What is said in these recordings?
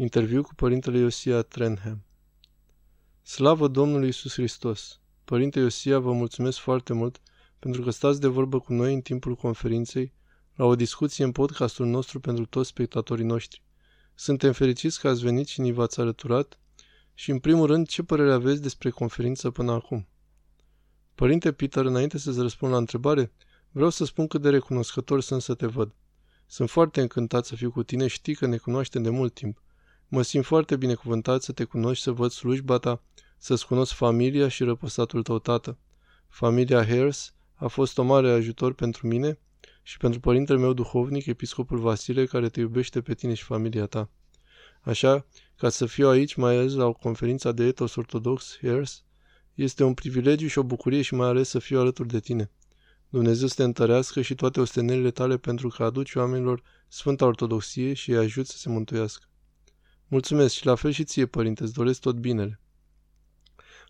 Interviu cu Părintele Iosia Trenham Slavă Domnului Isus Hristos! Părinte Iosia, vă mulțumesc foarte mult pentru că stați de vorbă cu noi în timpul conferinței la o discuție în podcastul nostru pentru toți spectatorii noștri. Suntem fericiți că ați venit și ni v-ați alăturat și, în primul rând, ce părere aveți despre conferință până acum? Părinte Peter, înainte să-ți răspund la întrebare, vreau să spun cât de recunoscător sunt să te văd. Sunt foarte încântat să fiu cu tine, știi că ne cunoaștem de mult timp. Mă simt foarte binecuvântat să te cunoști, să văd slujba ta, să-ți cunosc familia și răpăsatul tău tată. Familia Harris a fost o mare ajutor pentru mine și pentru părintele meu duhovnic, episcopul Vasile, care te iubește pe tine și familia ta. Așa, ca să fiu aici, mai ales la o conferință de etos ortodox, Harris, este un privilegiu și o bucurie și mai ales să fiu alături de tine. Dumnezeu să te întărească și toate ostenelile tale pentru că aduci oamenilor Sfânta Ortodoxie și îi ajut să se mântuiască. Mulțumesc și la fel și ție, părinte, îți doresc tot binele.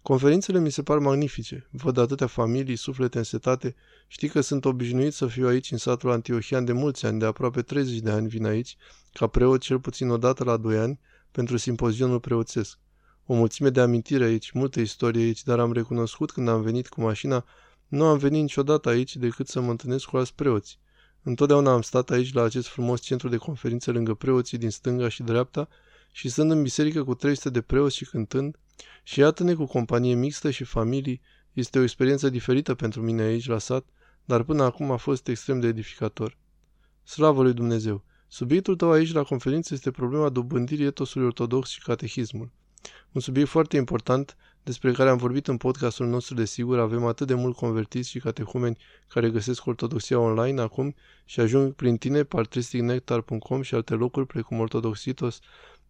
Conferințele mi se par magnifice. Văd atâtea familii, suflete însetate. Știi că sunt obișnuit să fiu aici în satul Antiohian de mulți ani, de aproape 30 de ani vin aici, ca preot cel puțin o dată la 2 ani, pentru simpozionul preoțesc. O mulțime de amintiri aici, multă istorie aici, dar am recunoscut când am venit cu mașina, nu am venit niciodată aici decât să mă întâlnesc cu alți preoți. Întotdeauna am stat aici la acest frumos centru de conferințe lângă preoții din stânga și dreapta și stând în biserică cu 300 de preoți și cântând, și iată-ne cu companie mixtă și familii, este o experiență diferită pentru mine aici la sat, dar până acum a fost extrem de edificator. Slavă lui Dumnezeu! Subiectul tău aici la conferință este problema dobândirii etosului ortodox și catehismul. Un subiect foarte important despre care am vorbit în podcastul nostru, desigur, avem atât de mult convertiți și catehumeni care găsesc ortodoxia online acum și ajung prin tine, partristicnectar.com și alte locuri precum Ortodoxitos,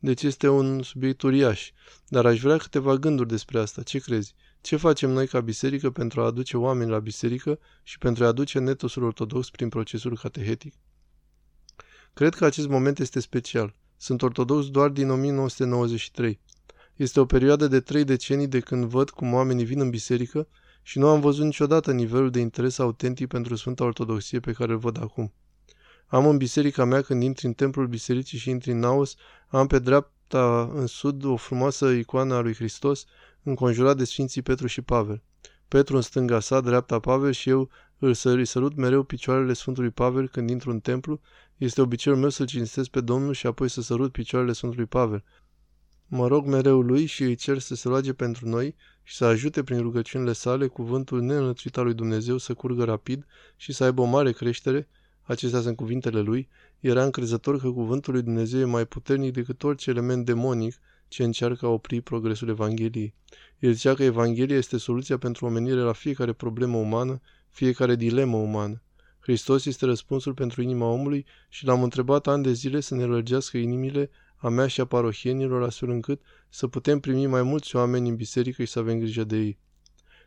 deci este un subiect uriaș. Dar aș vrea câteva gânduri despre asta. Ce crezi? Ce facem noi ca biserică pentru a aduce oameni la biserică și pentru a aduce netosul ortodox prin procesul catehetic? Cred că acest moment este special. Sunt ortodox doar din 1993. Este o perioadă de trei decenii de când văd cum oamenii vin în biserică și nu am văzut niciodată nivelul de interes autentic pentru Sfânta Ortodoxie pe care îl văd acum. Am în biserica mea, când intri în templul bisericii și intri în Naos, am pe dreapta în sud o frumoasă icoană a lui Hristos, înconjurat de Sfinții Petru și Pavel. Petru în stânga sa, dreapta Pavel și eu îl sărut mereu picioarele Sfântului Pavel când intru în templu. Este obiceiul meu să-l cinstesc pe Domnul și apoi să sărut picioarele Sfântului Pavel. Mă rog mereu lui și îi cer să se roage pentru noi și să ajute prin rugăciunile sale cuvântul neînlățuit al lui Dumnezeu să curgă rapid și să aibă o mare creștere, acestea sunt cuvintele lui, era încrezător că cuvântul lui Dumnezeu e mai puternic decât orice element demonic ce încearcă a opri progresul Evangheliei. El zicea că Evanghelia este soluția pentru omenire la fiecare problemă umană, fiecare dilemă umană. Hristos este răspunsul pentru inima omului și l-am întrebat ani de zile să ne lărgească inimile a mea și a parohienilor astfel încât să putem primi mai mulți oameni în biserică și să avem grijă de ei.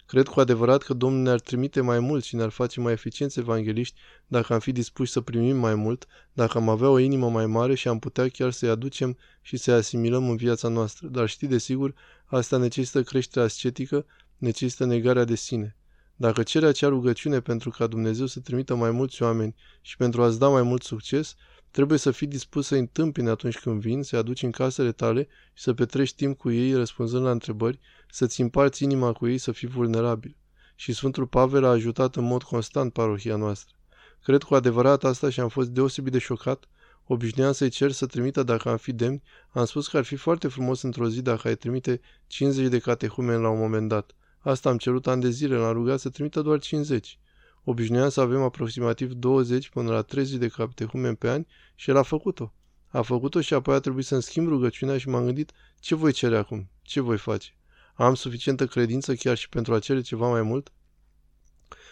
Cred cu adevărat că Domnul ne-ar trimite mai mult și ne-ar face mai eficienți evangeliști dacă am fi dispuși să primim mai mult, dacă am avea o inimă mai mare și am putea chiar să-i aducem și să-i asimilăm în viața noastră. Dar știi de sigur, asta necesită creșterea ascetică, necesită negarea de sine. Dacă cere acea rugăciune pentru ca Dumnezeu să trimită mai mulți oameni și pentru a-ți da mai mult succes, Trebuie să fii dispus să-i întâmpini atunci când vin, să-i aduci în casele tale și să petrești timp cu ei răspunzând la întrebări, să-ți împarți inima cu ei, să fii vulnerabil. Și Sfântul Pavel a ajutat în mod constant parohia noastră. Cred cu adevărat asta și am fost deosebit de șocat. Obișnuiam să-i cer să trimită dacă am fi demni. Am spus că ar fi foarte frumos într-o zi dacă ai trimite 50 de catehumeni la un moment dat. Asta am cerut ani de zile, l-am rugat să trimită doar 50. Obișnuiam să avem aproximativ 20 până la 30 de catehumen pe an și el a făcut-o. A făcut-o și apoi a trebuit să-mi schimb rugăciunea și m-am gândit ce voi cere acum, ce voi face. Am suficientă credință chiar și pentru a cere ceva mai mult?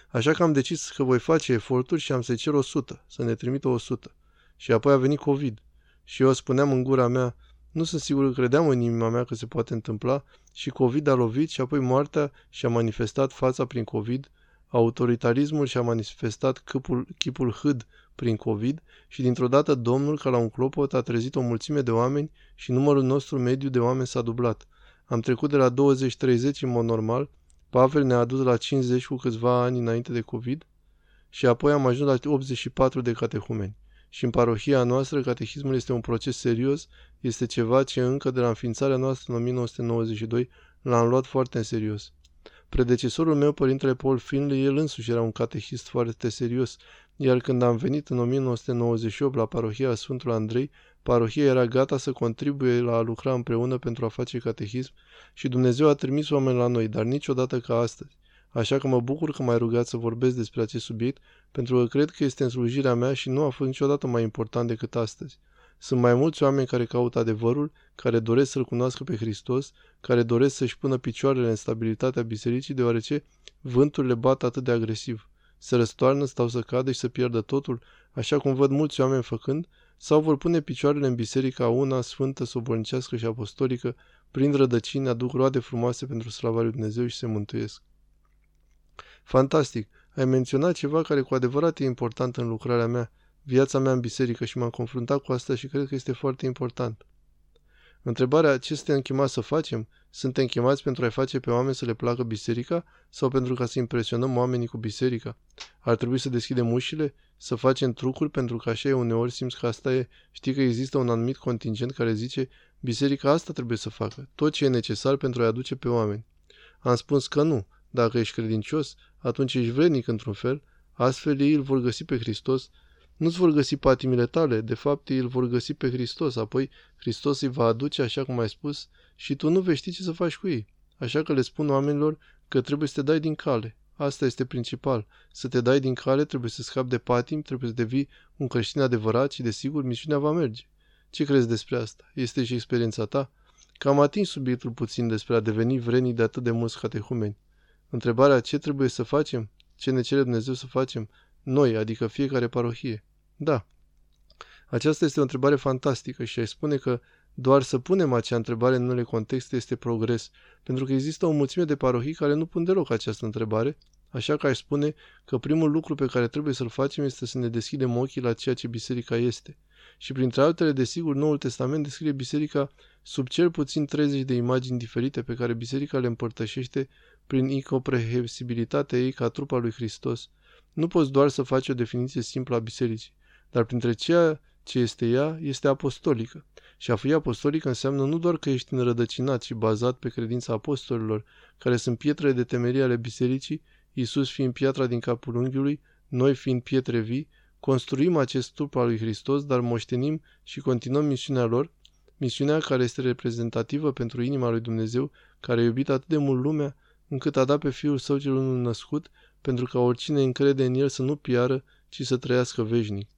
Așa că am decis că voi face eforturi și am să-i cer 100, să ne trimită 100. Și apoi a venit COVID. Și eu spuneam în gura mea, nu sunt sigur că credeam în inima mea că se poate întâmpla și COVID a lovit și apoi moartea și-a manifestat fața prin COVID Autoritarismul și-a manifestat chipul, chipul hâd prin COVID și dintr-o dată Domnul, ca la un clopot, a trezit o mulțime de oameni și numărul nostru mediu de oameni s-a dublat. Am trecut de la 20-30 în mod normal, Pavel ne-a adus la 50 cu câțiva ani înainte de COVID și apoi am ajuns la 84 de catehumeni. Și în parohia noastră, catehismul este un proces serios, este ceva ce încă de la înființarea noastră în 1992 l-am luat foarte în serios. Predecesorul meu, părintele Paul Finley, el însuși era un catehist foarte serios, iar când am venit în 1998 la parohia Sfântul Andrei, parohia era gata să contribuie la a lucra împreună pentru a face catehism și Dumnezeu a trimis oameni la noi, dar niciodată ca astăzi. Așa că mă bucur că m-ai rugat să vorbesc despre acest subiect, pentru că cred că este în slujirea mea și nu a fost niciodată mai important decât astăzi. Sunt mai mulți oameni care caută adevărul, care doresc să-L cunoască pe Hristos, care doresc să-și pună picioarele în stabilitatea bisericii, deoarece vânturile bat atât de agresiv. Se răstoarnă, stau să cadă și să pierdă totul, așa cum văd mulți oameni făcând, sau vor pune picioarele în biserica una sfântă, sobornicească și apostolică, prin rădăcini aduc roade frumoase pentru slava lui Dumnezeu și se mântuiesc. Fantastic! Ai menționat ceva care cu adevărat e important în lucrarea mea, viața mea în biserică și m-am confruntat cu asta și cred că este foarte important. Întrebarea ce suntem chemați să facem? Suntem chemați pentru a-i face pe oameni să le placă biserica sau pentru ca să impresionăm oamenii cu biserica? Ar trebui să deschidem ușile? Să facem trucuri pentru că așa e uneori simți că asta e. Știi că există un anumit contingent care zice biserica asta trebuie să facă, tot ce e necesar pentru a-i aduce pe oameni. Am spus că nu. Dacă ești credincios, atunci ești vrednic într-un fel, astfel ei îl vor găsi pe Hristos nu-ți vor găsi patimile tale, de fapt ei îl vor găsi pe Hristos, apoi Hristos îi va aduce așa cum ai spus și tu nu vei ști ce să faci cu ei. Așa că le spun oamenilor că trebuie să te dai din cale. Asta este principal. Să te dai din cale, trebuie să scapi de patim, trebuie să devii un creștin adevărat și, desigur, misiunea va merge. Ce crezi despre asta? Este și experiența ta? Că am atins subiectul puțin despre a deveni vrenii de atât de mulți catehumeni. Întrebarea ce trebuie să facem? Ce ne cere Dumnezeu să facem? Noi, adică fiecare parohie. Da. Aceasta este o întrebare fantastică și ai spune că doar să punem acea întrebare în unele contexte este progres, pentru că există o mulțime de parohii care nu pun deloc această întrebare, așa că aș spune că primul lucru pe care trebuie să-l facem este să ne deschidem ochii la ceea ce biserica este. Și printre altele, desigur, Noul Testament descrie biserica sub cel puțin 30 de imagini diferite pe care biserica le împărtășește prin incomprehensibilitatea ei ca trupa lui Hristos. Nu poți doar să faci o definiție simplă a bisericii dar printre ceea ce este ea, este apostolică. Și a fi apostolică înseamnă nu doar că ești înrădăcinat și bazat pe credința apostolilor, care sunt pietrele de temerie ale bisericii, Iisus fiind piatra din capul unghiului, noi fiind pietre vii, construim acest trup al lui Hristos, dar moștenim și continuăm misiunea lor, misiunea care este reprezentativă pentru inima lui Dumnezeu, care a iubit atât de mult lumea, încât a dat pe Fiul Său cel unul născut, pentru ca oricine încrede în El să nu piară, ci să trăiască veșnic.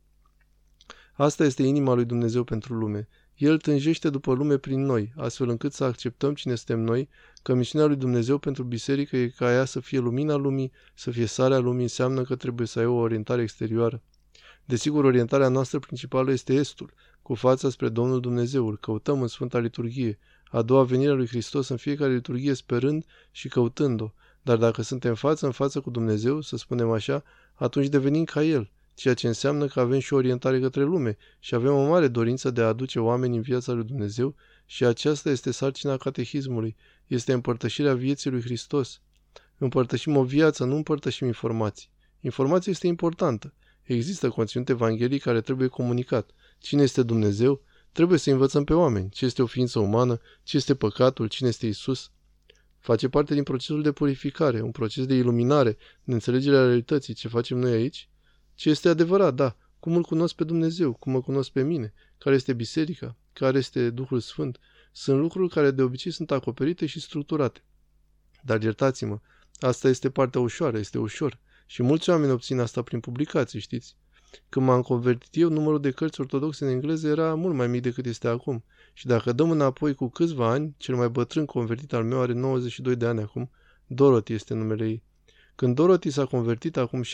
Asta este inima lui Dumnezeu pentru lume. El tânjește după lume prin noi, astfel încât să acceptăm cine suntem noi, că misiunea lui Dumnezeu pentru biserică e ca ea să fie lumina lumii, să fie sarea lumii, înseamnă că trebuie să ai o orientare exterioară. Desigur, orientarea noastră principală este Estul, cu fața spre Domnul Dumnezeul. Căutăm în Sfânta Liturghie, a doua venire a lui Hristos în fiecare liturghie sperând și căutând-o. Dar dacă suntem față în față cu Dumnezeu, să spunem așa, atunci devenim ca El – ceea ce înseamnă că avem și o orientare către lume și avem o mare dorință de a aduce oameni în viața lui Dumnezeu și aceasta este sarcina catehismului, este împărtășirea vieții lui Hristos. Împărtășim o viață, nu împărtășim informații. Informația este importantă. Există conținut evanghelic care trebuie comunicat. Cine este Dumnezeu? Trebuie să învățăm pe oameni. Ce este o ființă umană? Ce este păcatul? Cine este Isus? Face parte din procesul de purificare, un proces de iluminare, de înțelegere a realității. Ce facem noi aici? Ce este adevărat, da. Cum îl cunosc pe Dumnezeu, cum mă cunosc pe mine, care este biserica, care este Duhul Sfânt. Sunt lucruri care de obicei sunt acoperite și structurate. Dar iertați-mă, asta este partea ușoară, este ușor. Și mulți oameni obțin asta prin publicații, știți? Când m-am convertit eu, numărul de cărți ortodoxe în engleză era mult mai mic decât este acum. Și dacă dăm înapoi cu câțiva ani, cel mai bătrân convertit al meu are 92 de ani acum, Dorothy este numele ei. Când Dorothy s-a convertit acum 65-70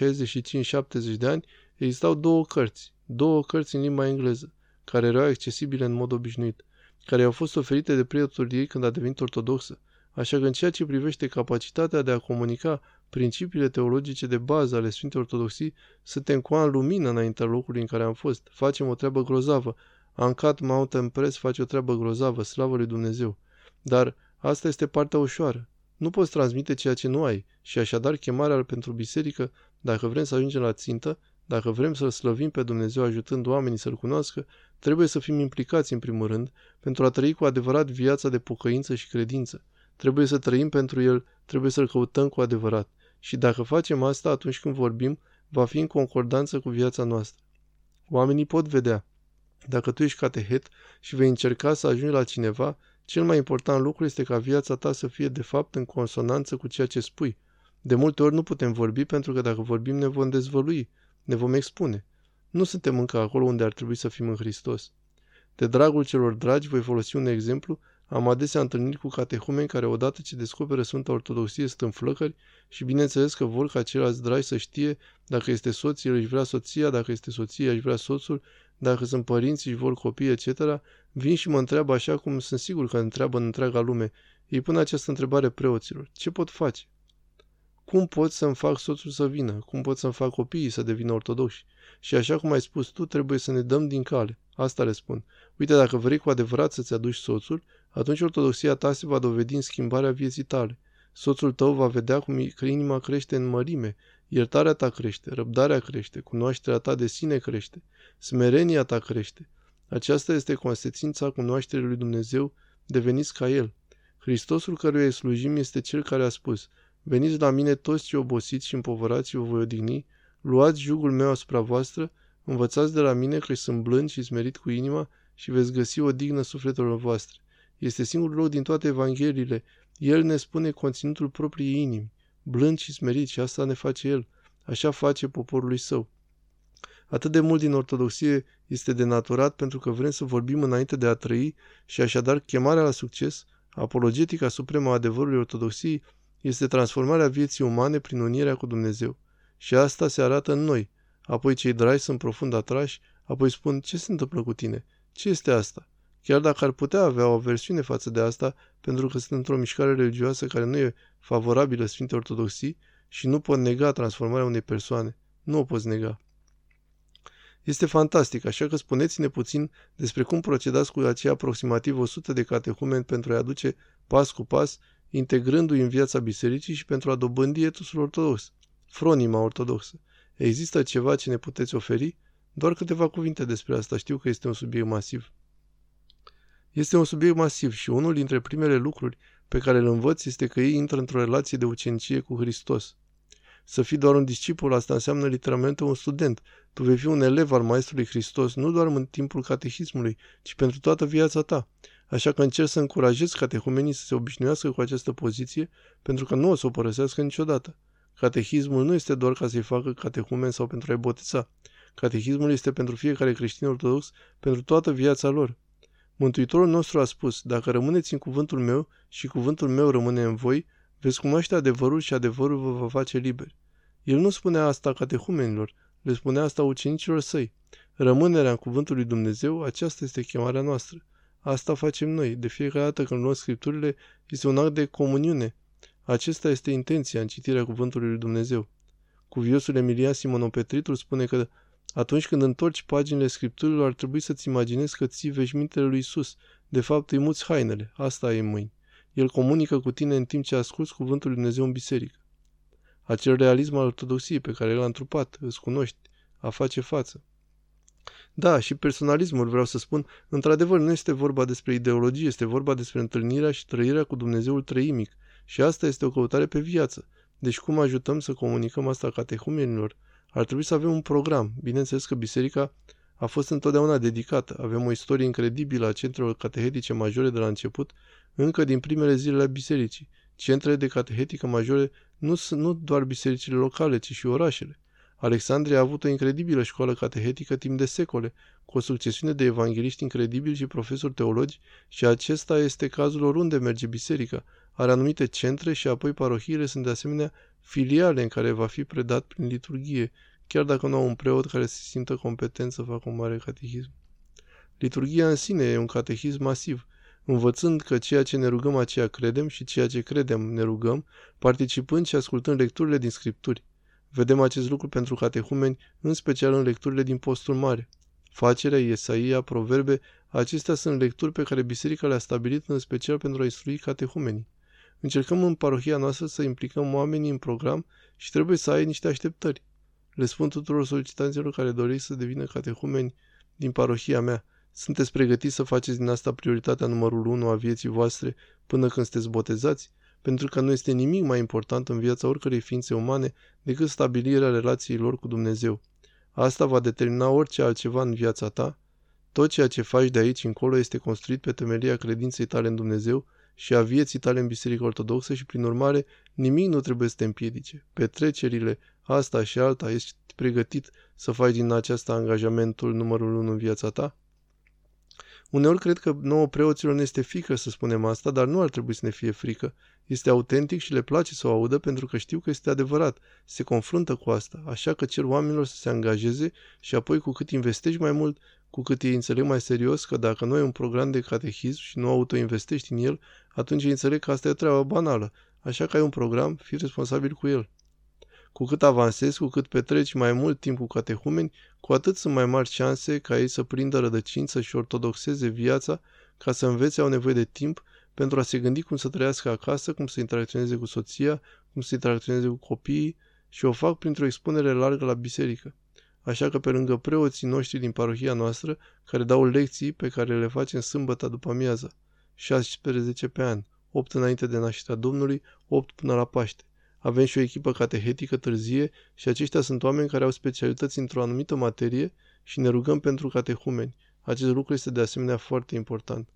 de ani, existau două cărți, două cărți în limba engleză, care erau accesibile în mod obișnuit, care au fost oferite de prietul ei când a devenit ortodoxă. Așa că în ceea ce privește capacitatea de a comunica principiile teologice de bază ale Sfintei Ortodoxii, suntem cu an lumină înaintea locului în care am fost. Facem o treabă grozavă. Ancat Mountain Press face o treabă grozavă, slavă lui Dumnezeu. Dar asta este partea ușoară. Nu poți transmite ceea ce nu ai și așadar chemarea pentru biserică, dacă vrem să ajungem la țintă, Dacă vrem să-L slăvim pe Dumnezeu ajutând oamenii să-L cunoască, trebuie să fim implicați în primul rând pentru a trăi cu adevărat viața de pocăință și credință. Trebuie să trăim pentru El, trebuie să-L căutăm cu adevărat. Și dacă facem asta atunci când vorbim, va fi în concordanță cu viața noastră. Oamenii pot vedea. Dacă tu ești catehet și vei încerca să ajungi la cineva, cel mai important lucru este ca viața ta să fie de fapt în consonanță cu ceea ce spui. De multe ori nu putem vorbi pentru că dacă vorbim ne vom dezvălui, ne vom expune. Nu suntem încă acolo unde ar trebui să fim în Hristos. De dragul celor dragi voi folosi un exemplu am adesea întâlniri cu catehumeni care odată ce descoperă Sfânta Ortodoxie sunt în flăcări și bineînțeles că vor ca ceilalți dragi să știe dacă este soț, el își vrea soția, dacă este soția, își vrea soțul, dacă sunt părinți, își vor copii, etc. Vin și mă întreabă așa cum sunt sigur că întreabă în întreaga lume. Ei pun această întrebare preoților. Ce pot face? Cum pot să-mi fac soțul să vină? Cum pot să-mi fac copiii să devină ortodoxi? Și așa cum ai spus tu, trebuie să ne dăm din cale. Asta le spun. Uite, dacă vrei cu adevărat să-ți aduci soțul, atunci ortodoxia ta se va dovedi în schimbarea vieții tale. Soțul tău va vedea cum că inima crește în mărime, iertarea ta crește, răbdarea crește, cunoașterea ta de sine crește, smerenia ta crește. Aceasta este consecința cunoașterii lui Dumnezeu, deveniți ca El. Hristosul căruia îi slujim este Cel care a spus, Veniți la mine toți ce obosiți și împovărați și vă voi odihni, luați jugul meu asupra voastră, învățați de la mine că sunt blând și smerit cu inima și veți găsi o dignă sufletelor voastre. Este singurul loc din toate evangheliile. El ne spune conținutul propriei inimi, blând și smerit și asta ne face El. Așa face poporului său. Atât de mult din ortodoxie este denaturat pentru că vrem să vorbim înainte de a trăi și așadar chemarea la succes, apologetica supremă a adevărului ortodoxiei, este transformarea vieții umane prin unirea cu Dumnezeu. Și asta se arată în noi. Apoi cei dragi sunt profund atrași, apoi spun, ce se întâmplă cu tine? Ce este asta? Chiar dacă ar putea avea o aversiune față de asta, pentru că sunt într-o mișcare religioasă care nu e favorabilă Sfinte Ortodoxii și nu pot nega transformarea unei persoane. Nu o poți nega. Este fantastic, așa că spuneți-ne puțin despre cum procedați cu acei aproximativ 100 de catehumeni pentru a aduce pas cu pas, integrându-i în viața bisericii și pentru a dobândi etusul ortodox, fronima ortodoxă. Există ceva ce ne puteți oferi? Doar câteva cuvinte despre asta, știu că este un subiect masiv. Este un subiect masiv și unul dintre primele lucruri pe care îl învăț este că ei intră într-o relație de ucenicie cu Hristos. Să fii doar un discipol, asta înseamnă literalmente un student. Tu vei fi un elev al Maestrului Hristos, nu doar în timpul catehismului, ci pentru toată viața ta. Așa că încerc să încurajez catehumenii să se obișnuiască cu această poziție, pentru că nu o să o părăsească niciodată. Catehismul nu este doar ca să-i facă catehumen sau pentru a-i boteza. Catehismul este pentru fiecare creștin ortodox, pentru toată viața lor. Mântuitorul nostru a spus, dacă rămâneți în cuvântul meu și cuvântul meu rămâne în voi, veți cunoaște adevărul și adevărul vă va face liberi. El nu spunea asta catehumenilor, le spunea asta ucenicilor săi. Rămânerea în cuvântul lui Dumnezeu, aceasta este chemarea noastră. Asta facem noi. De fiecare dată când luăm scripturile, este un act de comuniune. Acesta este intenția în citirea cuvântului lui Dumnezeu. Cuviosul Emilian Simonopetritul spune că atunci când întorci paginile scripturilor, ar trebui să-ți imaginezi că ții veșmintele lui Isus. De fapt, îi muți hainele. Asta ai în mâini. El comunică cu tine în timp ce asculți cuvântul lui Dumnezeu în biserică. Acel realism al ortodoxiei pe care l-a întrupat, îți cunoști, a face față. Da, și personalismul, vreau să spun, într-adevăr nu este vorba despre ideologie, este vorba despre întâlnirea și trăirea cu Dumnezeul trăimic. Și asta este o căutare pe viață. Deci cum ajutăm să comunicăm asta catehumenilor? Ar trebui să avem un program. Bineînțeles că biserica a fost întotdeauna dedicată. Avem o istorie incredibilă a centrelor catehetice majore de la început, încă din primele zile ale bisericii. Centrele de catehetică majore nu sunt nu doar bisericile locale, ci și orașele. Alexandria a avut o incredibilă școală catehetică timp de secole, cu o succesiune de evangeliști incredibili și profesori teologi și acesta este cazul oriunde merge biserica. Are anumite centre și apoi parohiile sunt de asemenea filiale în care va fi predat prin liturghie, chiar dacă nu au un preot care se simtă competent să facă un mare catehism. Liturgia în sine e un catehism masiv, învățând că ceea ce ne rugăm aceea credem și ceea ce credem ne rugăm, participând și ascultând lecturile din Scripturi. Vedem acest lucru pentru catehumeni, în special în lecturile din postul mare. Facerea, Iesaia, Proverbe, acestea sunt lecturi pe care biserica le-a stabilit în special pentru a instrui catehumenii. Încercăm în parohia noastră să implicăm oamenii în program și trebuie să ai niște așteptări. Le spun tuturor solicitanților care doriți să devină catehumeni din parohia mea. Sunteți pregătiți să faceți din asta prioritatea numărul 1 a vieții voastre până când sunteți botezați? Pentru că nu este nimic mai important în viața oricărei ființe umane decât stabilirea relației lor cu Dumnezeu. Asta va determina orice altceva în viața ta. Tot ceea ce faci de aici încolo este construit pe temelia credinței tale în Dumnezeu și a vieții tale în Biserica Ortodoxă și, prin urmare, nimic nu trebuie să te împiedice. Petrecerile, asta și alta, ești pregătit să faci din aceasta angajamentul numărul unu în viața ta? Uneori cred că nouă preoților ne este frică să spunem asta, dar nu ar trebui să ne fie frică. Este autentic și le place să o audă pentru că știu că este adevărat. Se confruntă cu asta, așa că cer oamenilor să se angajeze și apoi cu cât investești mai mult, cu cât ei înțeleg mai serios că dacă nu ai un program de catehism și nu autoinvestești în el, atunci ei înțeleg că asta e o treabă banală. Așa că ai un program, fii responsabil cu el. Cu cât avansezi, cu cât petreci mai mult timp cu catehumeni, cu atât sunt mai mari șanse ca ei să prindă rădăcință și ortodoxeze viața, ca să învețe au nevoie de timp pentru a se gândi cum să trăiască acasă, cum să interacționeze cu soția, cum să interacționeze cu copiii și o fac printr-o expunere largă la biserică. Așa că pe lângă preoții noștri din parohia noastră, care dau lecții pe care le facem sâmbătă după amiază, 16 pe an, 8 înainte de nașterea Domnului, 8 până la Paște. Avem și o echipă catehetică târzie și aceștia sunt oameni care au specialități într-o anumită materie și ne rugăm pentru catehumeni. Acest lucru este de asemenea foarte important.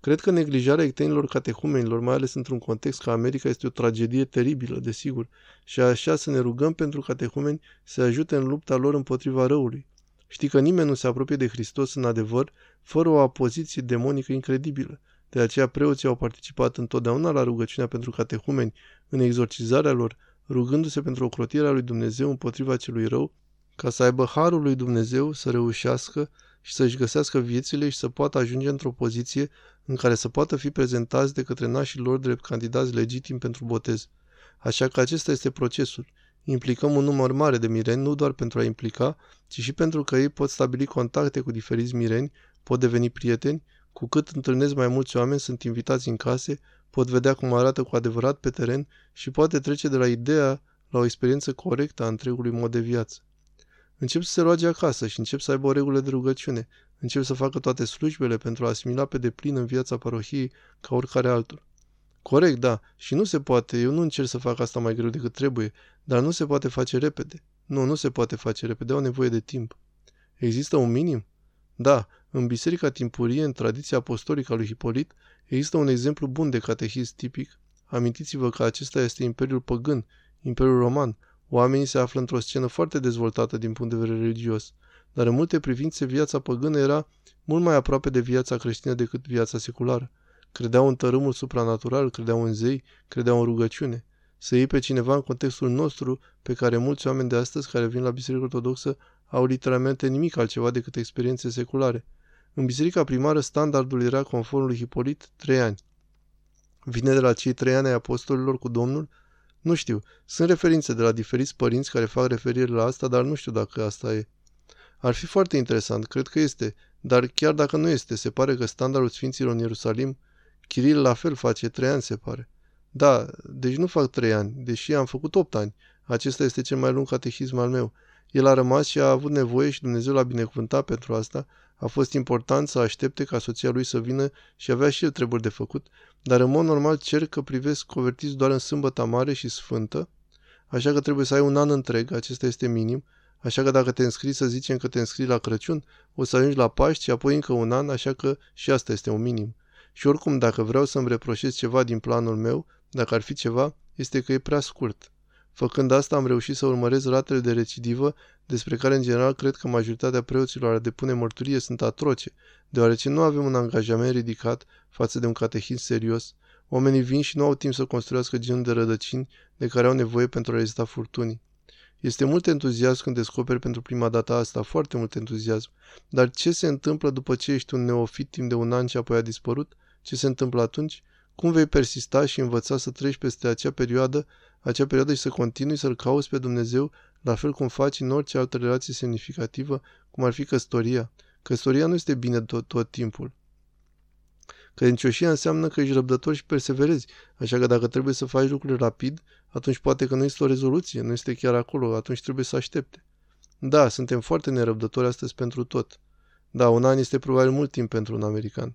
Cred că neglijarea ectenilor catehumenilor, mai ales într-un context ca America, este o tragedie teribilă, desigur, și așa să ne rugăm pentru catehumeni să ajute în lupta lor împotriva răului. Știi că nimeni nu se apropie de Hristos în adevăr fără o apoziție demonică incredibilă. De aceea preoții au participat întotdeauna la rugăciunea pentru catehumeni, în exorcizarea lor, rugându-se pentru ocrotirea lui Dumnezeu împotriva celui rău, ca să aibă harul lui Dumnezeu să reușească și să-și găsească viețile și să poată ajunge într-o poziție în care să poată fi prezentați de către nașii lor drept candidați legitimi pentru botez. Așa că acesta este procesul. Implicăm un număr mare de mireni nu doar pentru a implica, ci și pentru că ei pot stabili contacte cu diferiți mireni, pot deveni prieteni, cu cât întâlnesc mai mulți oameni, sunt invitați în case, pot vedea cum arată cu adevărat pe teren și poate trece de la ideea la o experiență corectă a întregului mod de viață. Încep să se roage acasă și încep să aibă o regulă de rugăciune. Încep să facă toate slujbele pentru a asimila pe deplin în viața parohiei ca oricare altul. Corect, da, și nu se poate, eu nu încerc să fac asta mai greu decât trebuie, dar nu se poate face repede. Nu, nu se poate face repede, au nevoie de timp. Există un minim? Da, în biserica timpurie, în tradiția apostolică a lui Hipolit, există un exemplu bun de catehist tipic. Amintiți-vă că acesta este Imperiul Păgân, Imperiul Roman. Oamenii se află într-o scenă foarte dezvoltată din punct de vedere religios, dar în multe privințe viața păgână era mult mai aproape de viața creștină decât viața seculară. Credeau în tărâmul supranatural, credeau în zei, credeau în rugăciune. Să iei pe cineva în contextul nostru, pe care mulți oameni de astăzi care vin la Biserica Ortodoxă au literalmente nimic altceva decât experiențe seculare. În biserica primară, standardul era, conform lui Hipolit, trei ani. Vine de la cei trei ani ai apostolilor cu Domnul? Nu știu. Sunt referințe de la diferiți părinți care fac referire la asta, dar nu știu dacă asta e. Ar fi foarte interesant, cred că este, dar chiar dacă nu este, se pare că standardul Sfinților în Ierusalim, Chiril la fel face trei ani, se pare. Da, deci nu fac trei ani, deși am făcut opt ani. Acesta este cel mai lung catehism al meu. El a rămas și a avut nevoie și Dumnezeu l-a binecuvântat pentru asta. A fost important să aștepte ca soția lui să vină și avea și el treburi de făcut, dar în mod normal cer că privesc convertiți doar în sâmbătă mare și sfântă, așa că trebuie să ai un an întreg, acesta este minim, așa că dacă te înscrii, să zicem că te înscrii la Crăciun, o să ajungi la Paști și apoi încă un an, așa că și asta este un minim. Și oricum, dacă vreau să-mi reproșez ceva din planul meu, dacă ar fi ceva, este că e prea scurt. Făcând asta, am reușit să urmăresc ratele de recidivă, despre care în general cred că majoritatea preoților ar depune mărturie sunt atroce, deoarece nu avem un angajament ridicat față de un catehism serios. Oamenii vin și nu au timp să construiască genul de rădăcini de care au nevoie pentru a rezista furtunii. Este mult entuziasm când descoperi pentru prima dată asta, foarte mult entuziasm. Dar ce se întâmplă după ce ești un neofit timp de un an și apoi a dispărut? Ce se întâmplă atunci? Cum vei persista și învăța să treci peste acea perioadă, acea perioadă și să continui să-L cauți pe Dumnezeu, la fel cum faci în orice altă relație semnificativă, cum ar fi căsătoria? Căsătoria nu este bine tot, tot timpul. Credincioșia înseamnă că ești răbdător și perseverezi, așa că dacă trebuie să faci lucruri rapid, atunci poate că nu este o rezoluție, nu este chiar acolo, atunci trebuie să aștepte. Da, suntem foarte nerăbdători astăzi pentru tot. Da, un an este probabil mult timp pentru un american.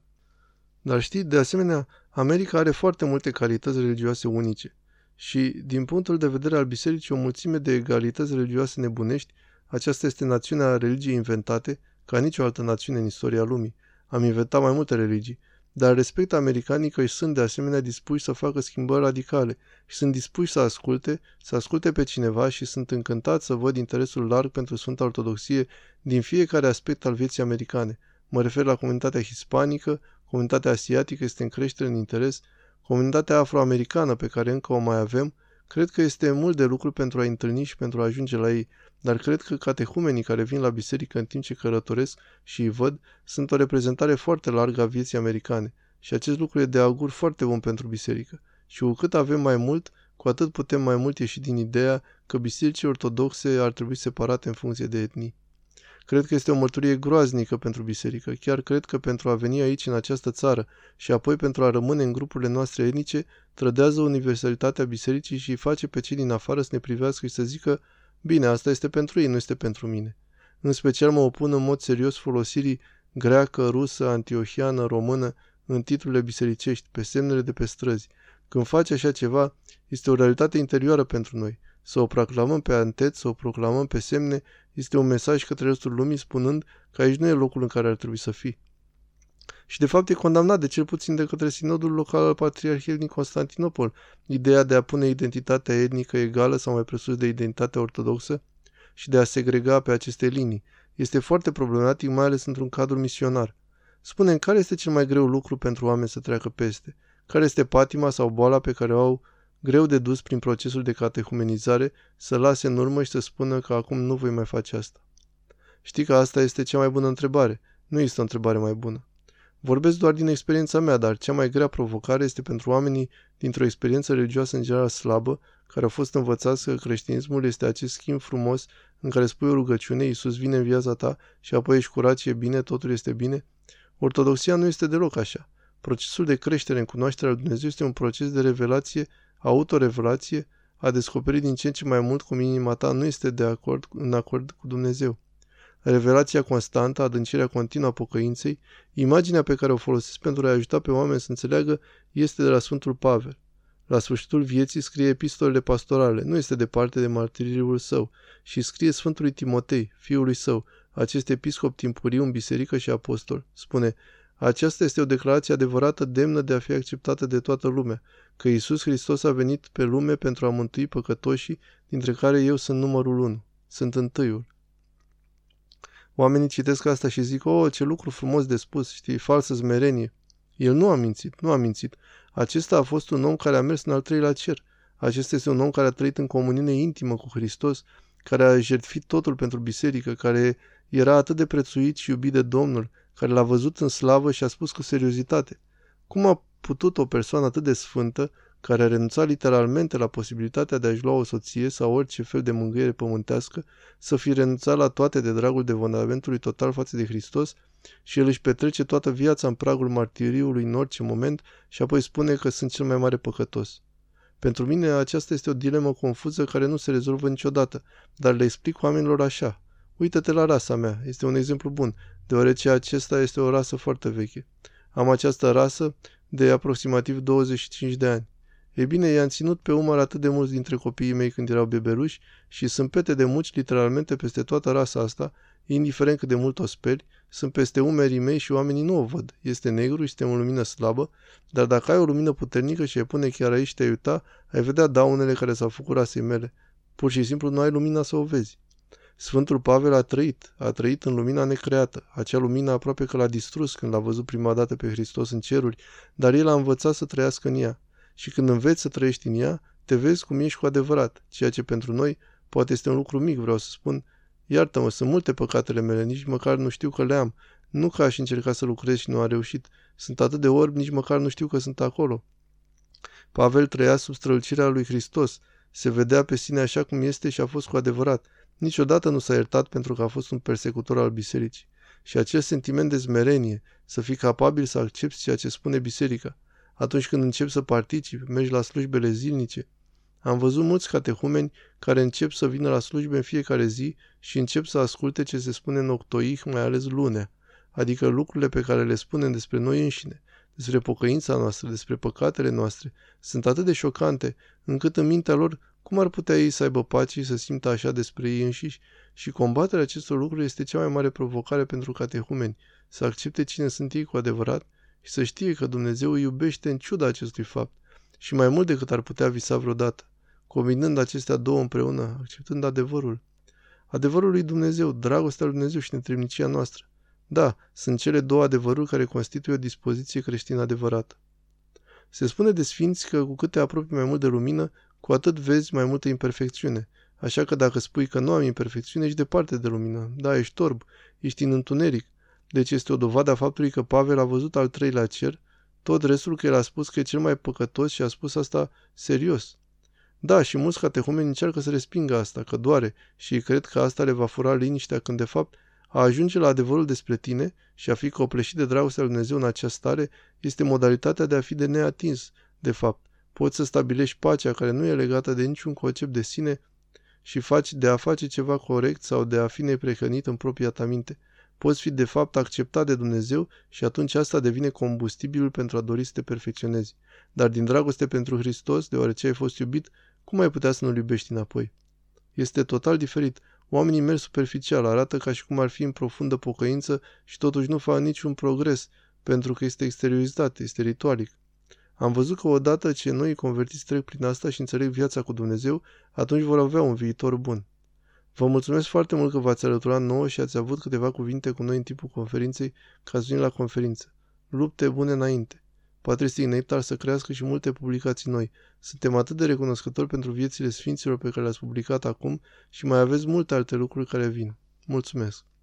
Dar știi, de asemenea, America are foarte multe calități religioase unice. Și, din punctul de vedere al bisericii, o mulțime de egalități religioase nebunești, aceasta este națiunea religiei inventate, ca nicio altă națiune în istoria lumii. Am inventat mai multe religii, dar respect americanii că sunt de asemenea dispuși să facă schimbări radicale și sunt dispuși să asculte, să asculte pe cineva și sunt încântați să văd interesul larg pentru Sfânta Ortodoxie din fiecare aspect al vieții americane. Mă refer la comunitatea hispanică, comunitatea asiatică este în creștere în interes, comunitatea afroamericană pe care încă o mai avem, cred că este mult de lucru pentru a întâlni și pentru a ajunge la ei, dar cred că catehumenii care vin la biserică în timp ce călătoresc și îi văd sunt o reprezentare foarte largă a vieții americane și acest lucru e de augur foarte bun pentru biserică. Și cu cât avem mai mult, cu atât putem mai mult ieși din ideea că bisericii ortodoxe ar trebui separate în funcție de etnii. Cred că este o mărturie groaznică pentru biserică. Chiar cred că pentru a veni aici, în această țară, și apoi pentru a rămâne în grupurile noastre etnice, trădează universalitatea bisericii și îi face pe cei din afară să ne privească și să zică Bine, asta este pentru ei, nu este pentru mine. În special mă opun în mod serios folosirii greacă, rusă, antiohiană, română în titlurile bisericești, pe semnele de pe străzi. Când faci așa ceva, este o realitate interioară pentru noi. Să o proclamăm pe antet, să o proclamăm pe semne, este un mesaj către restul lumii spunând că aici nu e locul în care ar trebui să fii. Și de fapt e condamnat de cel puțin de către sinodul local al Patriarhiei din Constantinopol, ideea de a pune identitatea etnică egală sau mai presus de identitatea ortodoxă și de a segrega pe aceste linii. Este foarte problematic, mai ales într-un cadru misionar. Spune care este cel mai greu lucru pentru oameni să treacă peste? Care este patima sau boala pe care o au greu de dus prin procesul de catehumenizare, să lase în urmă și să spună că acum nu voi mai face asta? Știi că asta este cea mai bună întrebare. Nu este o întrebare mai bună. Vorbesc doar din experiența mea, dar cea mai grea provocare este pentru oamenii dintr-o experiență religioasă în general slabă, care au fost învățați că creștinismul este acest schimb frumos în care spui o rugăciune, Iisus vine în viața ta și apoi ești curat și e bine, totul este bine. Ortodoxia nu este deloc așa. Procesul de creștere în cunoașterea lui Dumnezeu este un proces de revelație, autorevelație, a descoperi din ce în ce mai mult cum inima ta nu este de acord, în acord cu Dumnezeu revelația constantă, adâncirea continuă a pocăinței, imaginea pe care o folosesc pentru a ajuta pe oameni să înțeleagă este de la Sfântul Pavel. La sfârșitul vieții scrie epistolele pastorale, nu este departe de martiriul său, și scrie Sfântului Timotei, fiului său, acest episcop timpuriu în biserică și apostol. Spune, aceasta este o declarație adevărată demnă de a fi acceptată de toată lumea, că Isus Hristos a venit pe lume pentru a mântui păcătoșii, dintre care eu sunt numărul unu. Sunt întâiul. Oamenii citesc asta și zic, oh, ce lucru frumos de spus, știi, falsă zmerenie. El nu a mințit, nu a mințit. Acesta a fost un om care a mers în al treilea cer. Acesta este un om care a trăit în comuniune intimă cu Hristos, care a jertfit totul pentru biserică, care era atât de prețuit și iubit de Domnul, care l-a văzut în slavă și a spus cu seriozitate. Cum a putut o persoană atât de sfântă care a renunțat literalmente la posibilitatea de a-și lua o soție sau orice fel de mângâiere pământească, să fi renunțat la toate de dragul devonamentului total față de Hristos și el își petrece toată viața în pragul martiriului în orice moment și apoi spune că sunt cel mai mare păcătos. Pentru mine aceasta este o dilemă confuză care nu se rezolvă niciodată, dar le explic oamenilor așa. Uită-te la rasa mea, este un exemplu bun, deoarece acesta este o rasă foarte veche. Am această rasă de aproximativ 25 de ani. E bine, i-am ținut pe umăr atât de mulți dintre copiii mei când erau bebeluși și sunt pete de muci literalmente peste toată rasa asta, indiferent cât de mult o speli, sunt peste umerii mei și oamenii nu o văd. Este negru și este o lumină slabă, dar dacă ai o lumină puternică și ai pune chiar aici te uita, ai vedea daunele care s-au făcut rasei mele. Pur și simplu nu ai lumina să o vezi. Sfântul Pavel a trăit, a trăit în lumina necreată. Acea lumină aproape că l-a distrus când l-a văzut prima dată pe Hristos în ceruri, dar el a învățat să trăiască în ea și când înveți să trăiești în ea, te vezi cum ești cu adevărat, ceea ce pentru noi poate este un lucru mic, vreau să spun. Iartă-mă, sunt multe păcatele mele, nici măcar nu știu că le am. Nu că aș încerca să lucrez și nu a reușit. Sunt atât de orb, nici măcar nu știu că sunt acolo. Pavel trăia sub strălucirea lui Hristos. Se vedea pe sine așa cum este și a fost cu adevărat. Niciodată nu s-a iertat pentru că a fost un persecutor al bisericii. și acel sentiment de smerenie, să fii capabil să accepti ceea ce spune biserica. Atunci când începi să participi, mergi la slujbele zilnice. Am văzut mulți catehumeni care încep să vină la slujbe în fiecare zi și încep să asculte ce se spune în octoih, mai ales lunea, adică lucrurile pe care le spunem despre noi înșine, despre pocăința noastră, despre păcatele noastre, sunt atât de șocante, încât în mintea lor cum ar putea ei să aibă pace și să simtă așa despre ei înșiși? Și combaterea acestor lucruri este cea mai mare provocare pentru catehumeni, să accepte cine sunt ei cu adevărat și să știe că Dumnezeu îi iubește în ciuda acestui fapt și mai mult decât ar putea visa vreodată, combinând acestea două împreună, acceptând adevărul. Adevărul lui Dumnezeu, dragostea lui Dumnezeu și netrimnicia noastră. Da, sunt cele două adevăruri care constituie o dispoziție creștină adevărată. Se spune de sfinți că cu cât te apropii mai mult de lumină, cu atât vezi mai multă imperfecțiune. Așa că dacă spui că nu am imperfecțiune, ești departe de lumină. Da, ești torb, ești în întuneric. Deci este o dovadă a faptului că Pavel a văzut al treilea cer, tot restul că el a spus că e cel mai păcătos și a spus asta serios. Da, și mulți catehumeni încearcă să respingă asta, că doare, și ei cred că asta le va fura liniștea, când de fapt a ajunge la adevărul despre tine și a fi copleșit de dragostea lui Dumnezeu în această stare este modalitatea de a fi de neatins, de fapt. Poți să stabilești pacea care nu e legată de niciun concept de sine și faci de a face ceva corect sau de a fi neprehănit în propria ta minte. Poți fi de fapt acceptat de Dumnezeu și atunci asta devine combustibilul pentru a dori să te perfecționezi. Dar din dragoste pentru Hristos, deoarece ai fost iubit, cum ai putea să nu-L iubești înapoi? Este total diferit. Oamenii merg superficial, arată ca și cum ar fi în profundă pocăință și totuși nu fac niciun progres, pentru că este exteriorizat, este ritualic. Am văzut că odată ce noi convertiți trec prin asta și înțeleg viața cu Dumnezeu, atunci vor avea un viitor bun. Vă mulțumesc foarte mult că v-ați alăturat nouă și ați avut câteva cuvinte cu noi în timpul conferinței ca să la conferință. Lupte bune înainte! Patristic Nectar să crească și multe publicații noi. Suntem atât de recunoscători pentru viețile sfinților pe care le-ați publicat acum și mai aveți multe alte lucruri care vin. Mulțumesc!